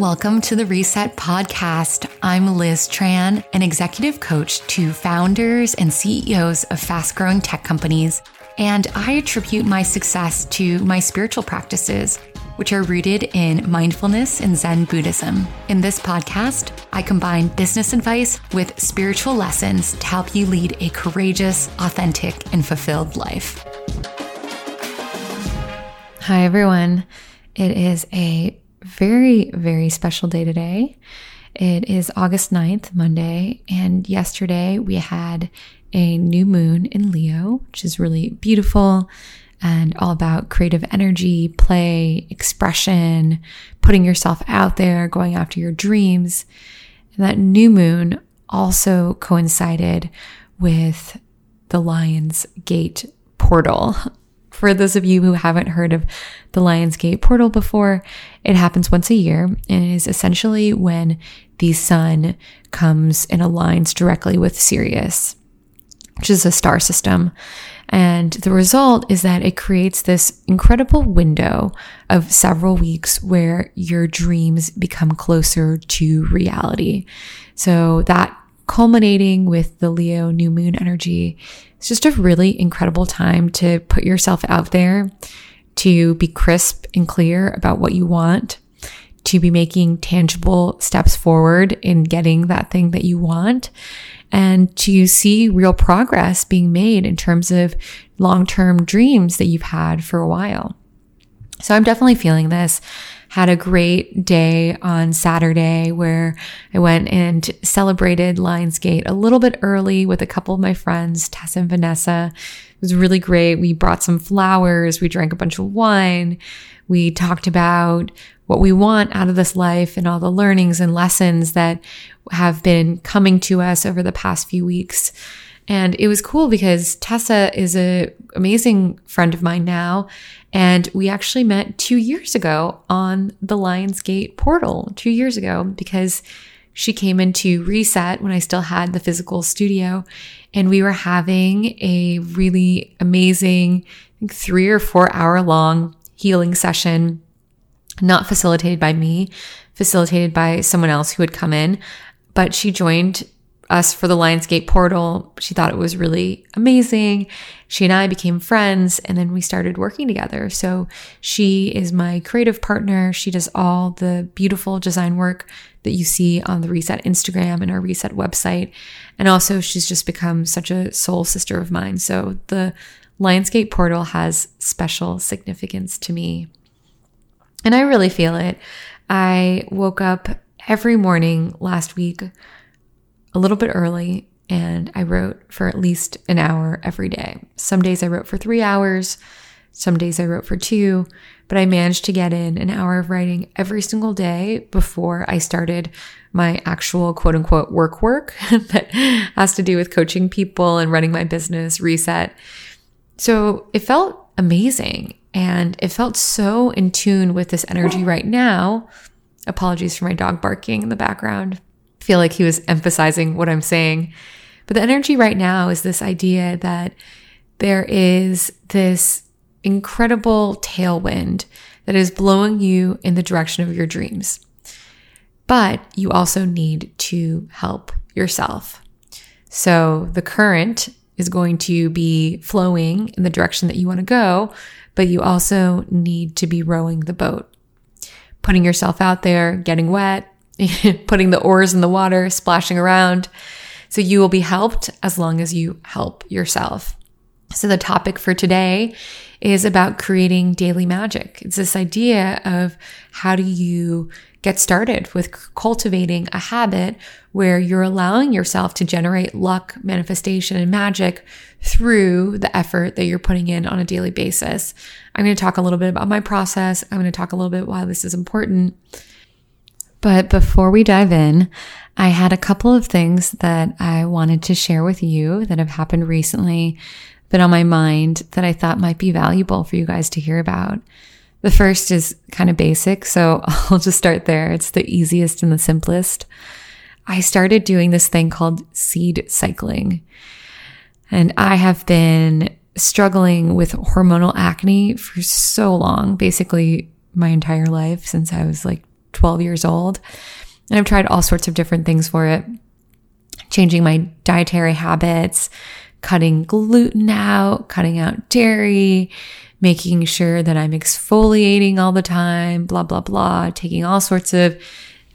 Welcome to the Reset Podcast. I'm Liz Tran, an executive coach to founders and CEOs of fast growing tech companies. And I attribute my success to my spiritual practices, which are rooted in mindfulness and Zen Buddhism. In this podcast, I combine business advice with spiritual lessons to help you lead a courageous, authentic, and fulfilled life. Hi, everyone. It is a very, very special day today. It is August 9th, Monday, and yesterday we had a new moon in Leo, which is really beautiful and all about creative energy, play, expression, putting yourself out there, going after your dreams. And that new moon also coincided with the Lion's Gate portal for those of you who haven't heard of the Lionsgate portal before, it happens once a year and it is essentially when the sun comes and aligns directly with Sirius, which is a star system. And the result is that it creates this incredible window of several weeks where your dreams become closer to reality. So that culminating with the Leo new moon energy. It's just a really incredible time to put yourself out there, to be crisp and clear about what you want, to be making tangible steps forward in getting that thing that you want, and to see real progress being made in terms of long term dreams that you've had for a while. So I'm definitely feeling this had a great day on Saturday where I went and celebrated Lionsgate a little bit early with a couple of my friends, Tessa and Vanessa. It was really great. We brought some flowers. We drank a bunch of wine. We talked about what we want out of this life and all the learnings and lessons that have been coming to us over the past few weeks. And it was cool because Tessa is an amazing friend of mine now. And we actually met two years ago on the Lionsgate portal, two years ago, because she came into Reset when I still had the physical studio. And we were having a really amazing three or four hour long healing session, not facilitated by me, facilitated by someone else who had come in. But she joined us for the Lionsgate portal. She thought it was really amazing. She and I became friends and then we started working together. So she is my creative partner. She does all the beautiful design work that you see on the Reset Instagram and our Reset website. And also, she's just become such a soul sister of mine. So the Lionsgate portal has special significance to me. And I really feel it. I woke up every morning last week a little bit early and I wrote for at least an hour every day. Some days I wrote for three hours, some days I wrote for two, but I managed to get in an hour of writing every single day before I started my actual quote unquote work work that has to do with coaching people and running my business, reset. So it felt amazing and it felt so in tune with this energy right now. Apologies for my dog barking in the background feel like he was emphasizing what I'm saying. But the energy right now is this idea that there is this incredible tailwind that is blowing you in the direction of your dreams. But you also need to help yourself. So the current is going to be flowing in the direction that you want to go, but you also need to be rowing the boat, putting yourself out there, getting wet, putting the oars in the water, splashing around. So you will be helped as long as you help yourself. So the topic for today is about creating daily magic. It's this idea of how do you get started with cultivating a habit where you're allowing yourself to generate luck, manifestation, and magic through the effort that you're putting in on a daily basis. I'm going to talk a little bit about my process. I'm going to talk a little bit why this is important. But before we dive in, I had a couple of things that I wanted to share with you that have happened recently, been on my mind that I thought might be valuable for you guys to hear about. The first is kind of basic, so I'll just start there. It's the easiest and the simplest. I started doing this thing called seed cycling. And I have been struggling with hormonal acne for so long, basically my entire life since I was like 12 years old. And I've tried all sorts of different things for it, changing my dietary habits, cutting gluten out, cutting out dairy, making sure that I'm exfoliating all the time, blah, blah, blah, taking all sorts of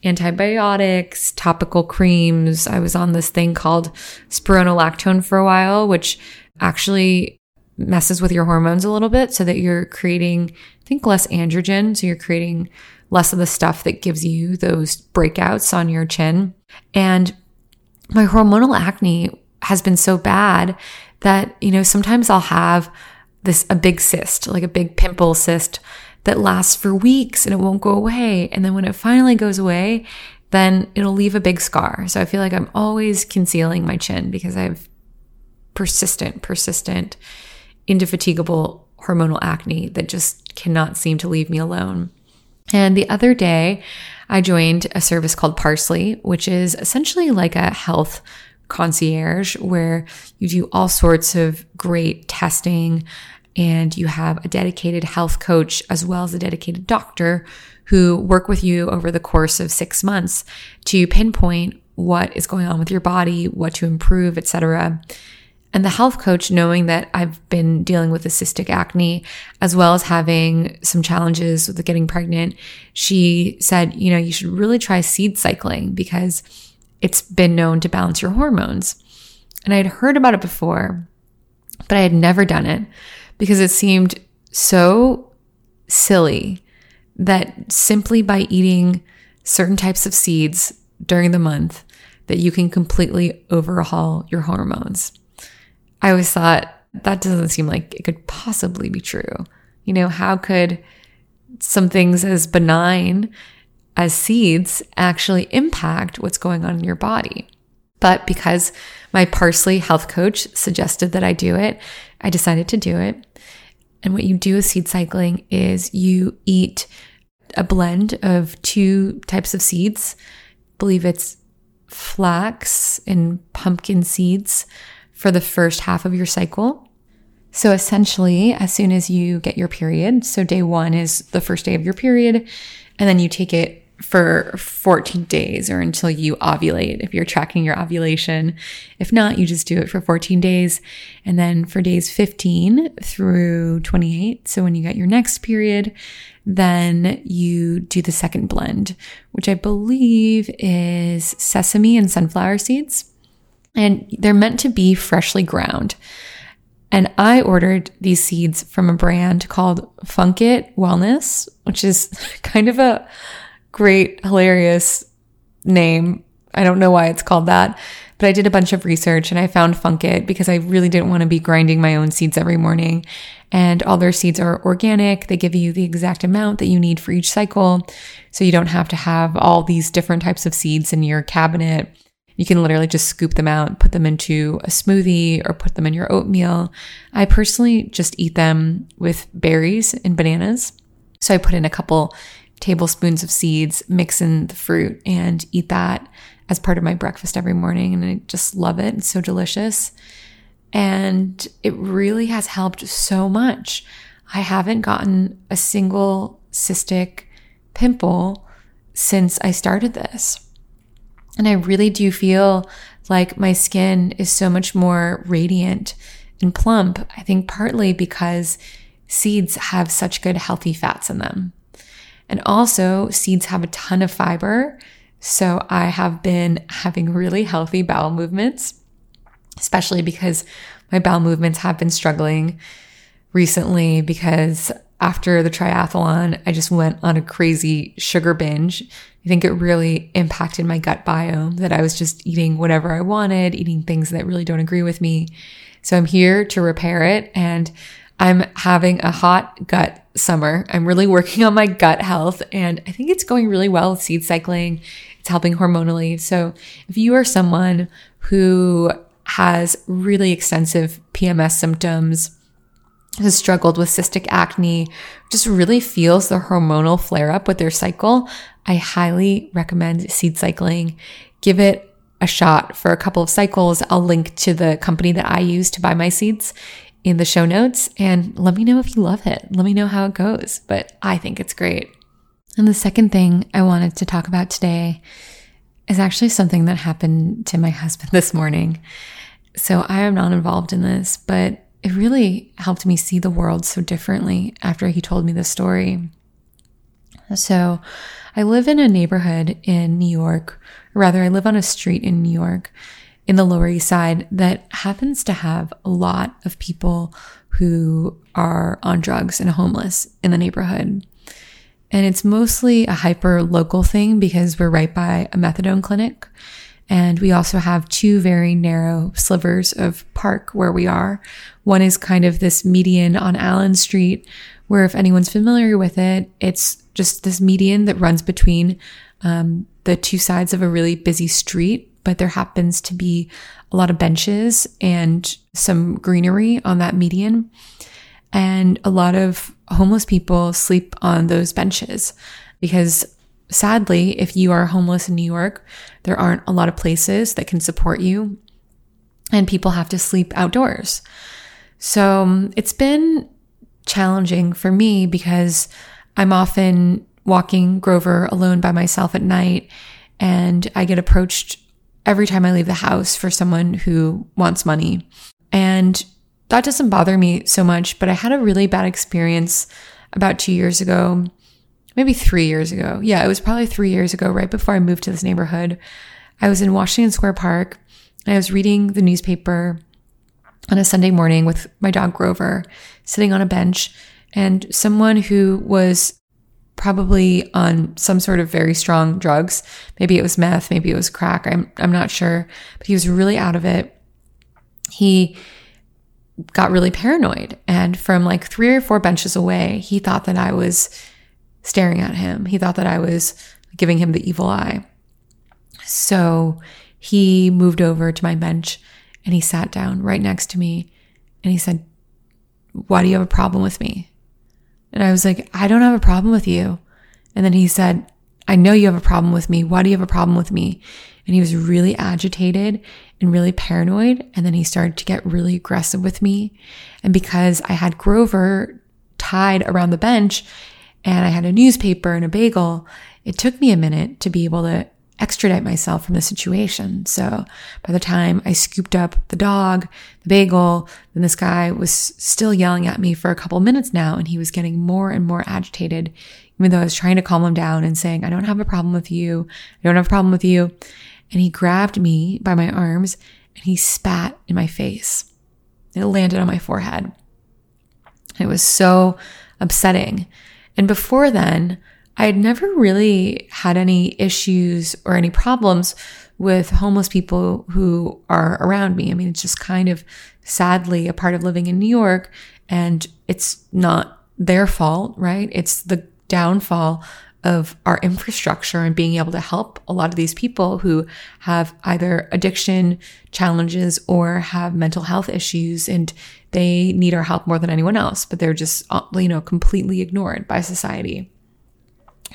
antibiotics, topical creams. I was on this thing called spironolactone for a while, which actually messes with your hormones a little bit so that you're creating, I think, less androgen. So you're creating less of the stuff that gives you those breakouts on your chin. And my hormonal acne has been so bad that, you know, sometimes I'll have this, a big cyst, like a big pimple cyst that lasts for weeks and it won't go away. And then when it finally goes away, then it'll leave a big scar. So I feel like I'm always concealing my chin because I have persistent, persistent, indefatigable hormonal acne that just cannot seem to leave me alone. And the other day, I joined a service called Parsley, which is essentially like a health concierge where you do all sorts of great testing and you have a dedicated health coach as well as a dedicated doctor who work with you over the course of 6 months to pinpoint what is going on with your body, what to improve, etc. And the health coach, knowing that I've been dealing with the cystic acne as well as having some challenges with getting pregnant, she said, you know, you should really try seed cycling because it's been known to balance your hormones. And I had heard about it before, but I had never done it because it seemed so silly that simply by eating certain types of seeds during the month that you can completely overhaul your hormones. I always thought that doesn't seem like it could possibly be true. You know, how could some things as benign as seeds actually impact what's going on in your body? But because my parsley health coach suggested that I do it, I decided to do it. And what you do with seed cycling is you eat a blend of two types of seeds. I believe it's flax and pumpkin seeds for the first half of your cycle. So essentially, as soon as you get your period, so day one is the first day of your period, and then you take it for 14 days or until you ovulate if you're tracking your ovulation. If not, you just do it for 14 days. And then for days 15 through 28, so when you get your next period, then you do the second blend, which I believe is sesame and sunflower seeds. And they're meant to be freshly ground. And I ordered these seeds from a brand called Funk It Wellness, which is kind of a great, hilarious name. I don't know why it's called that, but I did a bunch of research and I found Funkit because I really didn't want to be grinding my own seeds every morning. And all their seeds are organic. They give you the exact amount that you need for each cycle. So you don't have to have all these different types of seeds in your cabinet. You can literally just scoop them out, put them into a smoothie or put them in your oatmeal. I personally just eat them with berries and bananas. So I put in a couple tablespoons of seeds, mix in the fruit, and eat that as part of my breakfast every morning. And I just love it. It's so delicious. And it really has helped so much. I haven't gotten a single cystic pimple since I started this. And I really do feel like my skin is so much more radiant and plump. I think partly because seeds have such good healthy fats in them. And also, seeds have a ton of fiber. So I have been having really healthy bowel movements, especially because my bowel movements have been struggling recently because after the triathlon, I just went on a crazy sugar binge. I think it really impacted my gut biome that I was just eating whatever I wanted, eating things that really don't agree with me. So I'm here to repair it and I'm having a hot gut summer. I'm really working on my gut health and I think it's going really well with seed cycling. It's helping hormonally. So if you are someone who has really extensive PMS symptoms, has struggled with cystic acne, just really feels the hormonal flare up with their cycle, I highly recommend seed cycling. Give it a shot for a couple of cycles. I'll link to the company that I use to buy my seeds in the show notes and let me know if you love it. Let me know how it goes, but I think it's great. And the second thing I wanted to talk about today is actually something that happened to my husband this morning. So I am not involved in this, but it really helped me see the world so differently after he told me the story. So I live in a neighborhood in New York, or rather, I live on a street in New York in the Lower East Side that happens to have a lot of people who are on drugs and homeless in the neighborhood. And it's mostly a hyper local thing because we're right by a methadone clinic. And we also have two very narrow slivers of park where we are. One is kind of this median on Allen Street, where if anyone's familiar with it, it's just this median that runs between um, the two sides of a really busy street. But there happens to be a lot of benches and some greenery on that median. And a lot of homeless people sleep on those benches because sadly, if you are homeless in New York, there aren't a lot of places that can support you and people have to sleep outdoors. So um, it's been challenging for me because I'm often walking Grover alone by myself at night and I get approached every time I leave the house for someone who wants money. And that doesn't bother me so much, but I had a really bad experience about two years ago, maybe three years ago. Yeah, it was probably three years ago, right before I moved to this neighborhood. I was in Washington Square Park and I was reading the newspaper on a Sunday morning with my dog Grover sitting on a bench and someone who was probably on some sort of very strong drugs. Maybe it was meth, maybe it was crack. I'm I'm not sure, but he was really out of it. He got really paranoid and from like 3 or 4 benches away, he thought that I was staring at him. He thought that I was giving him the evil eye. So, he moved over to my bench and he sat down right next to me and he said, "Why do you have a problem with me?" And I was like, I don't have a problem with you. And then he said, I know you have a problem with me. Why do you have a problem with me? And he was really agitated and really paranoid. And then he started to get really aggressive with me. And because I had Grover tied around the bench and I had a newspaper and a bagel, it took me a minute to be able to extradite myself from the situation. So by the time I scooped up the dog, the bagel, then this guy was still yelling at me for a couple minutes now, and he was getting more and more agitated, even though I was trying to calm him down and saying, I don't have a problem with you. I don't have a problem with you. And he grabbed me by my arms and he spat in my face. It landed on my forehead. It was so upsetting. And before then, I had never really had any issues or any problems with homeless people who are around me. I mean, it's just kind of sadly a part of living in New York and it's not their fault, right? It's the downfall of our infrastructure and being able to help a lot of these people who have either addiction challenges or have mental health issues and they need our help more than anyone else, but they're just, uh, you know, completely ignored by society.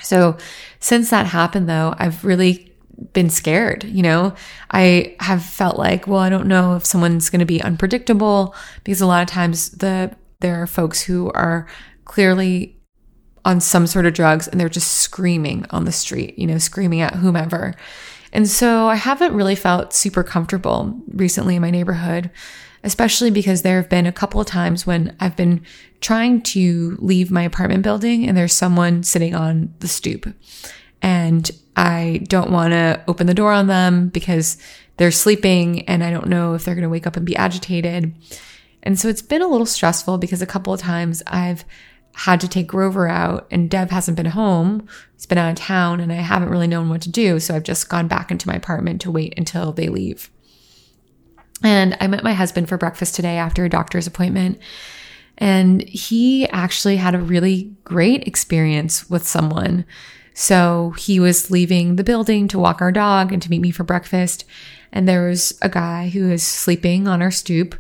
So since that happened though, I've really been scared, you know? I have felt like, well, I don't know if someone's going to be unpredictable because a lot of times the there are folks who are clearly on some sort of drugs and they're just screaming on the street, you know, screaming at whomever. And so I haven't really felt super comfortable recently in my neighborhood especially because there have been a couple of times when I've been trying to leave my apartment building and there's someone sitting on the stoop. And I don't want to open the door on them because they're sleeping and I don't know if they're going to wake up and be agitated. And so it's been a little stressful because a couple of times I've had to take Grover out and Dev hasn't been home. He's been out of town and I haven't really known what to do. So I've just gone back into my apartment to wait until they leave. And I met my husband for breakfast today after a doctor's appointment. And he actually had a really great experience with someone. So he was leaving the building to walk our dog and to meet me for breakfast. And there was a guy who is sleeping on our stoop.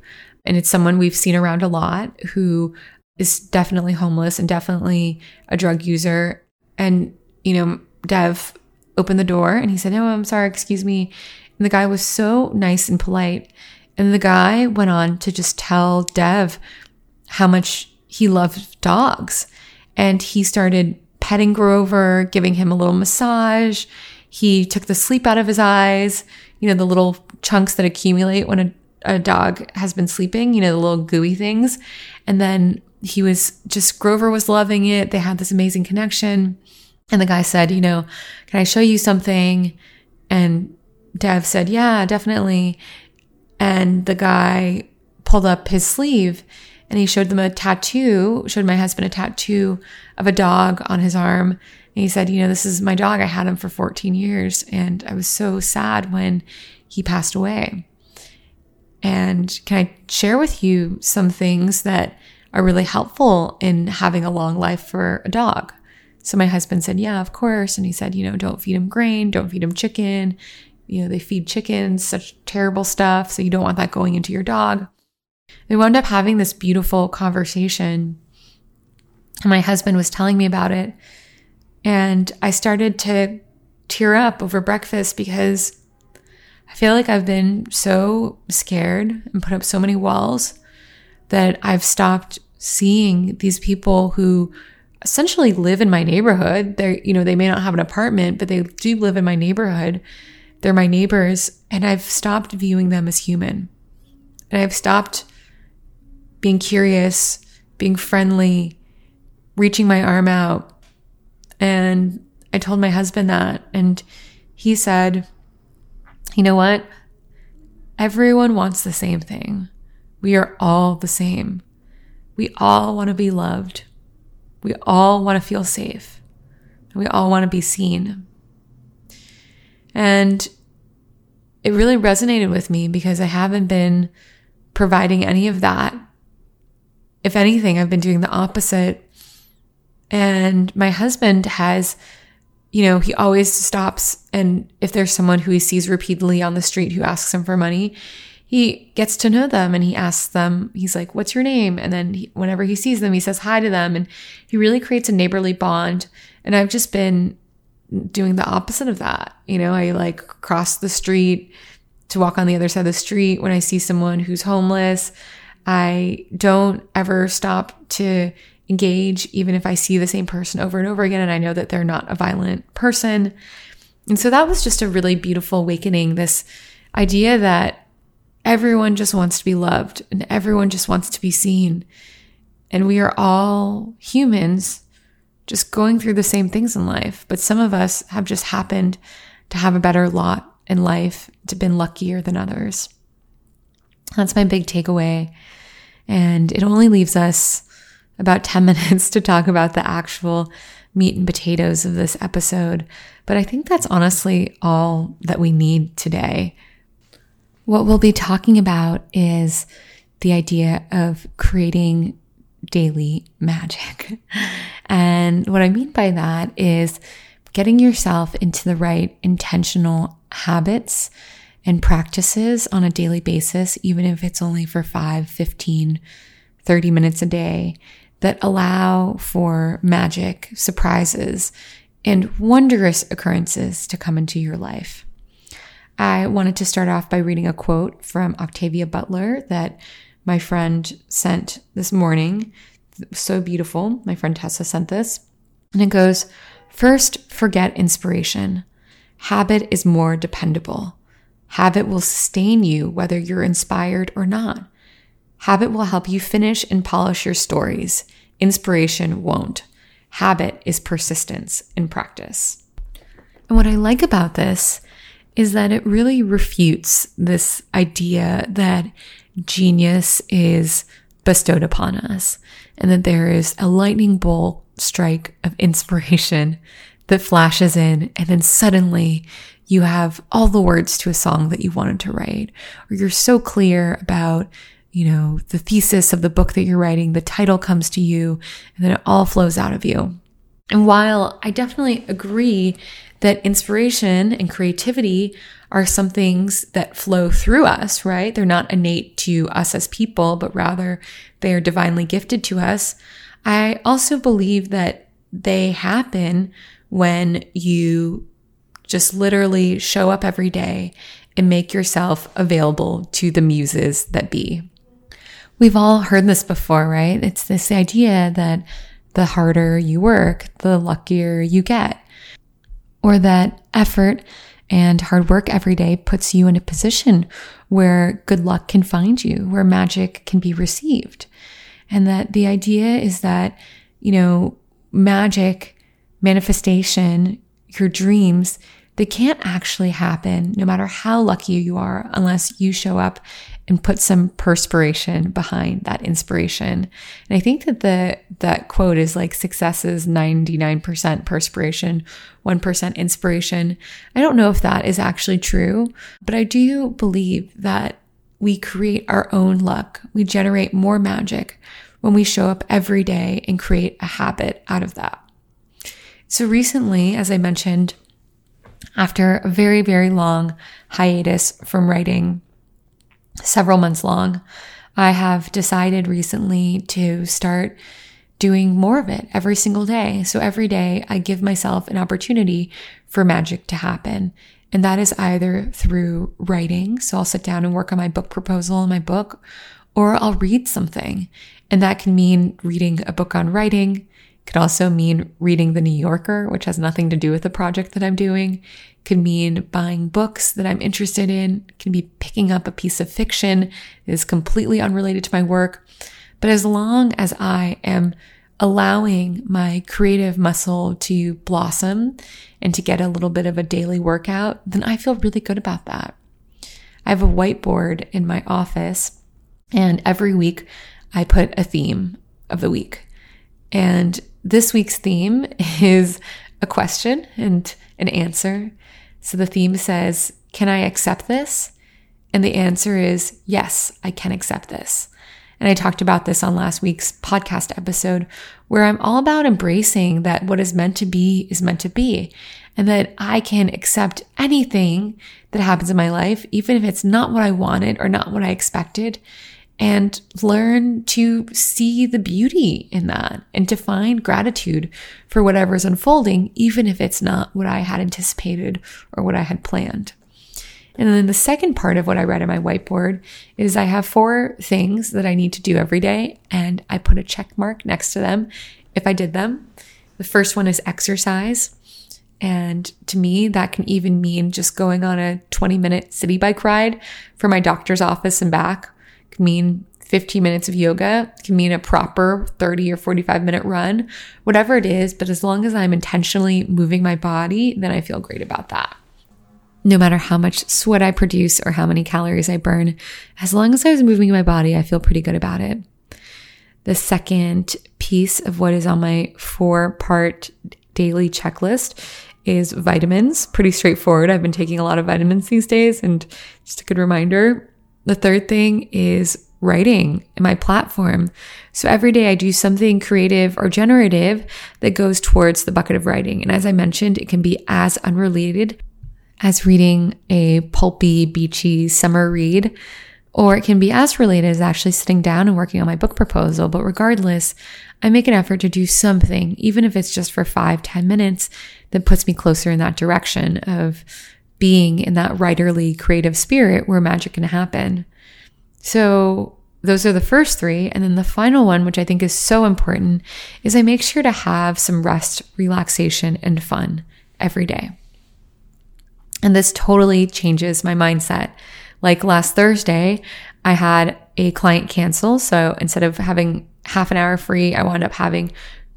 And it's someone we've seen around a lot who is definitely homeless and definitely a drug user. And, you know, Dev opened the door and he said, No, I'm sorry, excuse me. And the guy was so nice and polite. And the guy went on to just tell Dev how much he loved dogs. And he started petting Grover, giving him a little massage. He took the sleep out of his eyes, you know, the little chunks that accumulate when a, a dog has been sleeping, you know, the little gooey things. And then he was just, Grover was loving it. They had this amazing connection. And the guy said, you know, can I show you something? And Dev said, yeah, definitely. And the guy pulled up his sleeve and he showed them a tattoo, showed my husband a tattoo of a dog on his arm. And he said, You know, this is my dog. I had him for 14 years. And I was so sad when he passed away. And can I share with you some things that are really helpful in having a long life for a dog? So my husband said, Yeah, of course. And he said, You know, don't feed him grain, don't feed him chicken. You know, they feed chickens such terrible stuff. So you don't want that going into your dog. We wound up having this beautiful conversation. And my husband was telling me about it. And I started to tear up over breakfast because I feel like I've been so scared and put up so many walls that I've stopped seeing these people who essentially live in my neighborhood. They're, you know, they may not have an apartment, but they do live in my neighborhood. They're my neighbors. And I've stopped viewing them as human. And I've stopped being curious, being friendly, reaching my arm out. And I told my husband that, and he said, You know what? Everyone wants the same thing. We are all the same. We all want to be loved. We all want to feel safe. We all want to be seen. And it really resonated with me because I haven't been providing any of that if anything, I've been doing the opposite. And my husband has, you know, he always stops. And if there's someone who he sees repeatedly on the street who asks him for money, he gets to know them and he asks them, he's like, What's your name? And then he, whenever he sees them, he says hi to them. And he really creates a neighborly bond. And I've just been doing the opposite of that. You know, I like cross the street to walk on the other side of the street when I see someone who's homeless. I don't ever stop to engage, even if I see the same person over and over again and I know that they're not a violent person. And so that was just a really beautiful awakening this idea that everyone just wants to be loved and everyone just wants to be seen. And we are all humans just going through the same things in life. But some of us have just happened to have a better lot in life, to been luckier than others. That's my big takeaway. And it only leaves us about 10 minutes to talk about the actual meat and potatoes of this episode. But I think that's honestly all that we need today. What we'll be talking about is the idea of creating daily magic. And what I mean by that is getting yourself into the right intentional habits and practices on a daily basis, even if it's only for 5, 15, 30 minutes a day, that allow for magic, surprises, and wondrous occurrences to come into your life. I wanted to start off by reading a quote from Octavia Butler that my friend sent this morning. So beautiful. My friend Tessa sent this. And it goes First, forget inspiration. Habit is more dependable. Habit will sustain you whether you're inspired or not. Habit will help you finish and polish your stories. Inspiration won't. Habit is persistence in practice. And what I like about this is that it really refutes this idea that genius is bestowed upon us and that there is a lightning bolt strike of inspiration that flashes in and then suddenly you have all the words to a song that you wanted to write, or you're so clear about, you know, the thesis of the book that you're writing, the title comes to you, and then it all flows out of you. And while I definitely agree that inspiration and creativity are some things that flow through us, right? They're not innate to us as people, but rather they are divinely gifted to us. I also believe that they happen when you just literally show up every day and make yourself available to the muses that be. We've all heard this before, right? It's this idea that the harder you work, the luckier you get. Or that effort and hard work every day puts you in a position where good luck can find you, where magic can be received. And that the idea is that, you know, magic, manifestation, your dreams, they can't actually happen no matter how lucky you are unless you show up and put some perspiration behind that inspiration. And I think that the that quote is like success is 99% perspiration, 1% inspiration. I don't know if that is actually true, but I do believe that we create our own luck. We generate more magic when we show up every day and create a habit out of that. So recently, as I mentioned, after a very, very long hiatus from writing, several months long, I have decided recently to start doing more of it every single day. So every day I give myself an opportunity for magic to happen. And that is either through writing. So I'll sit down and work on my book proposal in my book, or I'll read something. And that can mean reading a book on writing. Could also mean reading The New Yorker, which has nothing to do with the project that I'm doing. Could mean buying books that I'm interested in. Can be picking up a piece of fiction that is completely unrelated to my work. But as long as I am allowing my creative muscle to blossom and to get a little bit of a daily workout, then I feel really good about that. I have a whiteboard in my office, and every week I put a theme of the week. And this week's theme is a question and an answer. So the theme says, Can I accept this? And the answer is, Yes, I can accept this. And I talked about this on last week's podcast episode, where I'm all about embracing that what is meant to be is meant to be, and that I can accept anything that happens in my life, even if it's not what I wanted or not what I expected, and learn to see the beauty in that and to find gratitude for whatever is unfolding, even if it's not what I had anticipated or what I had planned. And then the second part of what I read on my whiteboard is I have four things that I need to do every day, and I put a check mark next to them if I did them. The first one is exercise. And to me, that can even mean just going on a 20 minute city bike ride from my doctor's office and back can mean 15 minutes of yoga, can mean a proper 30 or 45 minute run, whatever it is. But as long as I'm intentionally moving my body, then I feel great about that. No matter how much sweat I produce or how many calories I burn, as long as I was moving my body, I feel pretty good about it. The second piece of what is on my four part daily checklist is vitamins. Pretty straightforward. I've been taking a lot of vitamins these days and just a good reminder the third thing is writing in my platform. So every day I do something creative or generative that goes towards the bucket of writing. And as I mentioned, it can be as unrelated as reading a pulpy, beachy summer read, or it can be as related as actually sitting down and working on my book proposal. But regardless, I make an effort to do something, even if it's just for five, ten minutes, that puts me closer in that direction of being in that writerly creative spirit where magic can happen. So those are the first three. And then the final one, which I think is so important, is I make sure to have some rest, relaxation, and fun every day. And this totally changes my mindset. Like last Thursday, I had a client cancel. So instead of having half an hour free, I wound up having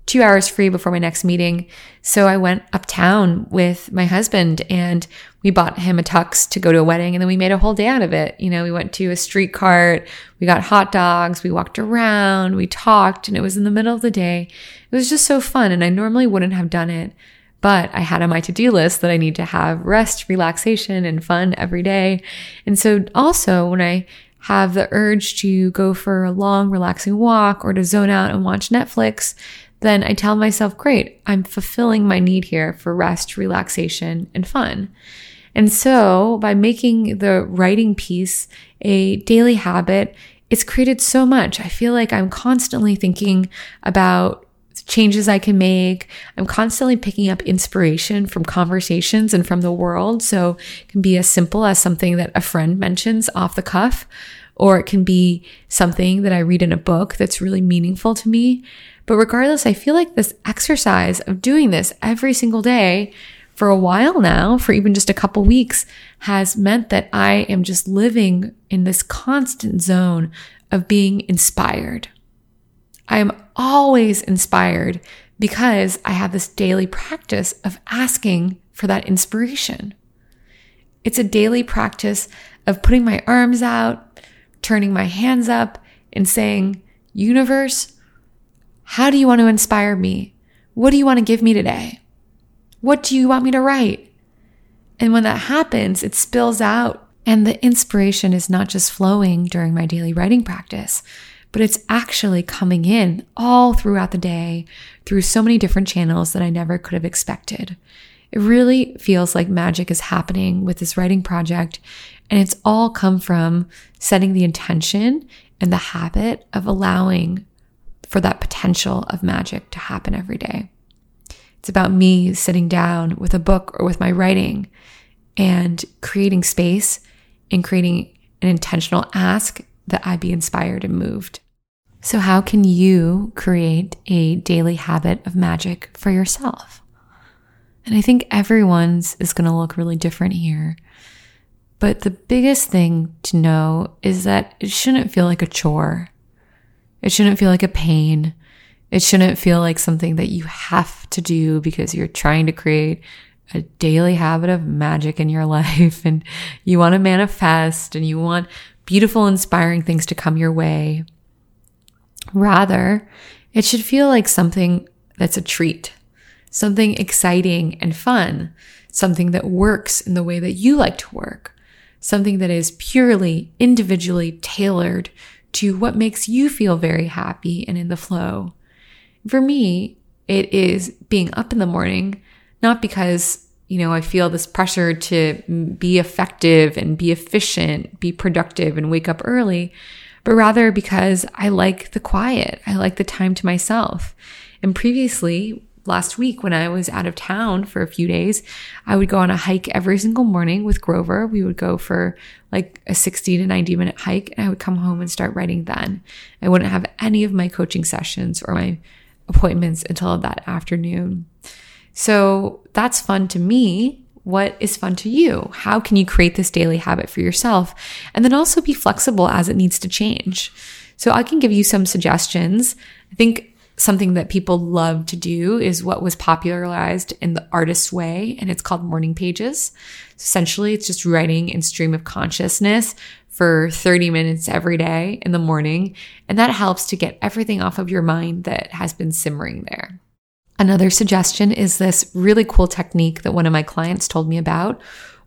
two hours free before my next meeting. So I went uptown with my husband and we bought him a tux to go to a wedding and then we made a whole day out of it. You know, we went to a street cart, we got hot dogs, we walked around, we talked, and it was in the middle of the day. It was just so fun. And I normally wouldn't have done it, but I had on my to do list that I need to have rest, relaxation, and fun every day. And so also when I have the urge to go for a long, relaxing walk or to zone out and watch Netflix, then I tell myself, great, I'm fulfilling my need here for rest, relaxation, and fun. And so by making the writing piece a daily habit, it's created so much. I feel like I'm constantly thinking about changes I can make. I'm constantly picking up inspiration from conversations and from the world. So it can be as simple as something that a friend mentions off the cuff or it can be something that I read in a book that's really meaningful to me. But regardless, I feel like this exercise of doing this every single day for a while now, for even just a couple weeks, has meant that I am just living in this constant zone of being inspired. I am always inspired because I have this daily practice of asking for that inspiration. It's a daily practice of putting my arms out, turning my hands up, and saying, Universe, how do you want to inspire me? What do you want to give me today? What do you want me to write? And when that happens, it spills out, and the inspiration is not just flowing during my daily writing practice, but it's actually coming in all throughout the day through so many different channels that I never could have expected. It really feels like magic is happening with this writing project. And it's all come from setting the intention and the habit of allowing for that potential of magic to happen every day. It's about me sitting down with a book or with my writing and creating space and creating an intentional ask that I be inspired and moved. So, how can you create a daily habit of magic for yourself? And I think everyone's is going to look really different here. But the biggest thing to know is that it shouldn't feel like a chore. It shouldn't feel like a pain. It shouldn't feel like something that you have to do because you're trying to create a daily habit of magic in your life and you want to manifest and you want beautiful, inspiring things to come your way. Rather, it should feel like something that's a treat something exciting and fun, something that works in the way that you like to work, something that is purely individually tailored to what makes you feel very happy and in the flow. For me, it is being up in the morning, not because, you know, I feel this pressure to be effective and be efficient, be productive and wake up early, but rather because I like the quiet. I like the time to myself. And previously, last week when I was out of town for a few days, I would go on a hike every single morning with Grover. We would go for like a 60 to 90 minute hike and I would come home and start writing then. I wouldn't have any of my coaching sessions or my appointments until that afternoon. So that's fun to me. What is fun to you? How can you create this daily habit for yourself? And then also be flexible as it needs to change. So I can give you some suggestions. I think something that people love to do is what was popularized in the artist's way, and it's called morning pages. Essentially, it's just writing in stream of consciousness for 30 minutes every day in the morning, and that helps to get everything off of your mind that has been simmering there. Another suggestion is this really cool technique that one of my clients told me about,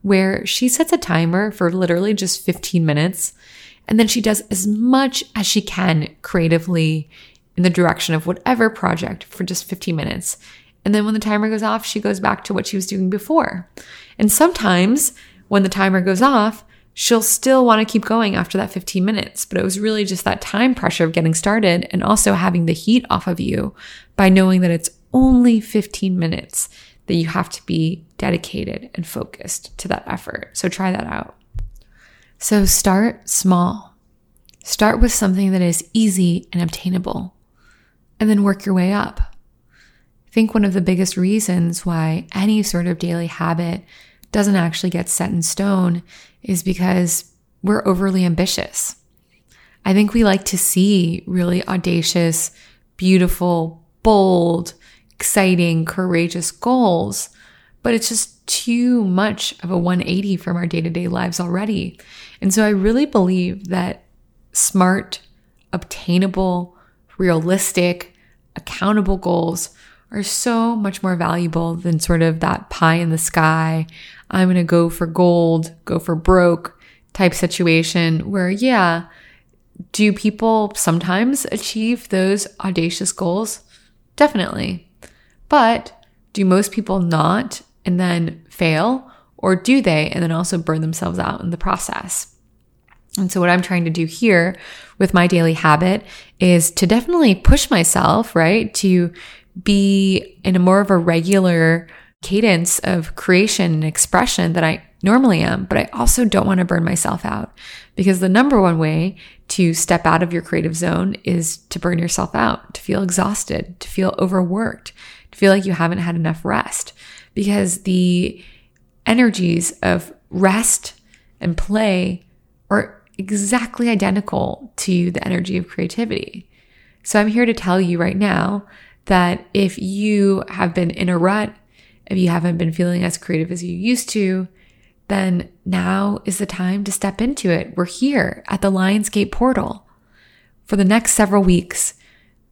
where she sets a timer for literally just 15 minutes. And then she does as much as she can creatively in the direction of whatever project for just 15 minutes. And then when the timer goes off, she goes back to what she was doing before. And sometimes when the timer goes off, she'll still want to keep going after that 15 minutes. But it was really just that time pressure of getting started and also having the heat off of you by knowing that it's only 15 minutes that you have to be dedicated and focused to that effort. So try that out. So start small. Start with something that is easy and obtainable and then work your way up. I think one of the biggest reasons why any sort of daily habit doesn't actually get set in stone is because we're overly ambitious. I think we like to see really audacious, beautiful, bold, exciting, courageous goals, but it's just too much of a 180 from our day to day lives already. And so I really believe that smart, obtainable, realistic, accountable goals are so much more valuable than sort of that pie in the sky. I'm going to go for gold, go for broke type situation where, yeah, do people sometimes achieve those audacious goals? Definitely. But do most people not and then fail? Or do they and then also burn themselves out in the process? And so, what I'm trying to do here with my daily habit is to definitely push myself, right? To be in a more of a regular cadence of creation and expression that I normally am, but I also don't want to burn myself out because the number one way to step out of your creative zone is to burn yourself out, to feel exhausted, to feel overworked, to feel like you haven't had enough rest because the energies of rest and play are exactly identical to the energy of creativity. So I'm here to tell you right now that if you have been in a rut, if you haven't been feeling as creative as you used to, then now is the time to step into it. We're here at the Lionsgate portal. For the next several weeks,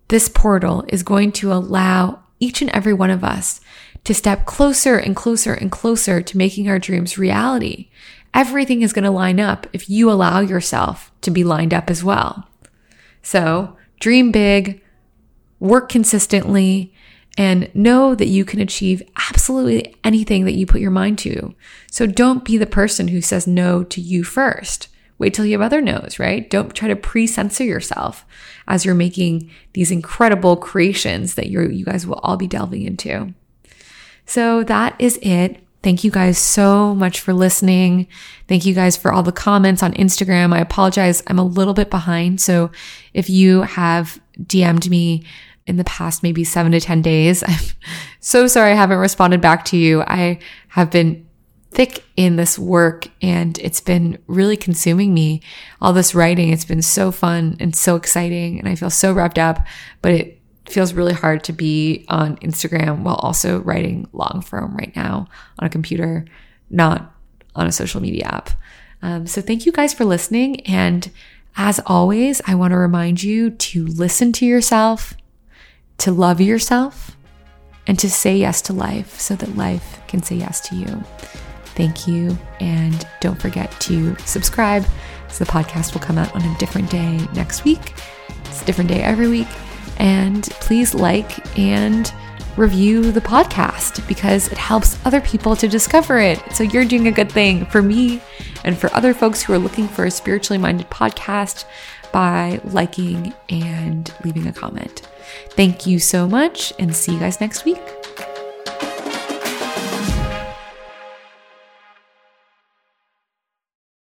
this portal is going to allow each and every one of us to step closer and closer and closer to making our dreams reality. Everything is going to line up if you allow yourself to be lined up as well. So dream big, work consistently, and know that you can achieve absolutely anything that you put your mind to. So don't be the person who says no to you first. Wait till you have other no's, right? Don't try to pre-censor yourself as you're making these incredible creations that you you guys will all be delving into. So that is it. Thank you guys so much for listening. Thank you guys for all the comments on Instagram. I apologize. I'm a little bit behind. So if you have DM'd me in the past maybe seven to 10 days, I'm so sorry I haven't responded back to you. I have been thick in this work and it's been really consuming me. All this writing, it's been so fun and so exciting and I feel so wrapped up, but it feels really hard to be on Instagram while also writing long form right now on a computer, not on a social media app. Um, so thank you guys for listening. And as always, I want to remind you to listen to yourself, to love yourself, and to say yes to life so that life can say yes to you. Thank you. And don't forget to subscribe so the podcast will come out on a different day next week. It's a different day every week. And please like and review the podcast because it helps other people to discover it. So you're doing a good thing for me and for other folks who are looking for a spiritually minded podcast by liking and leaving a comment. Thank you so much and see you guys next week.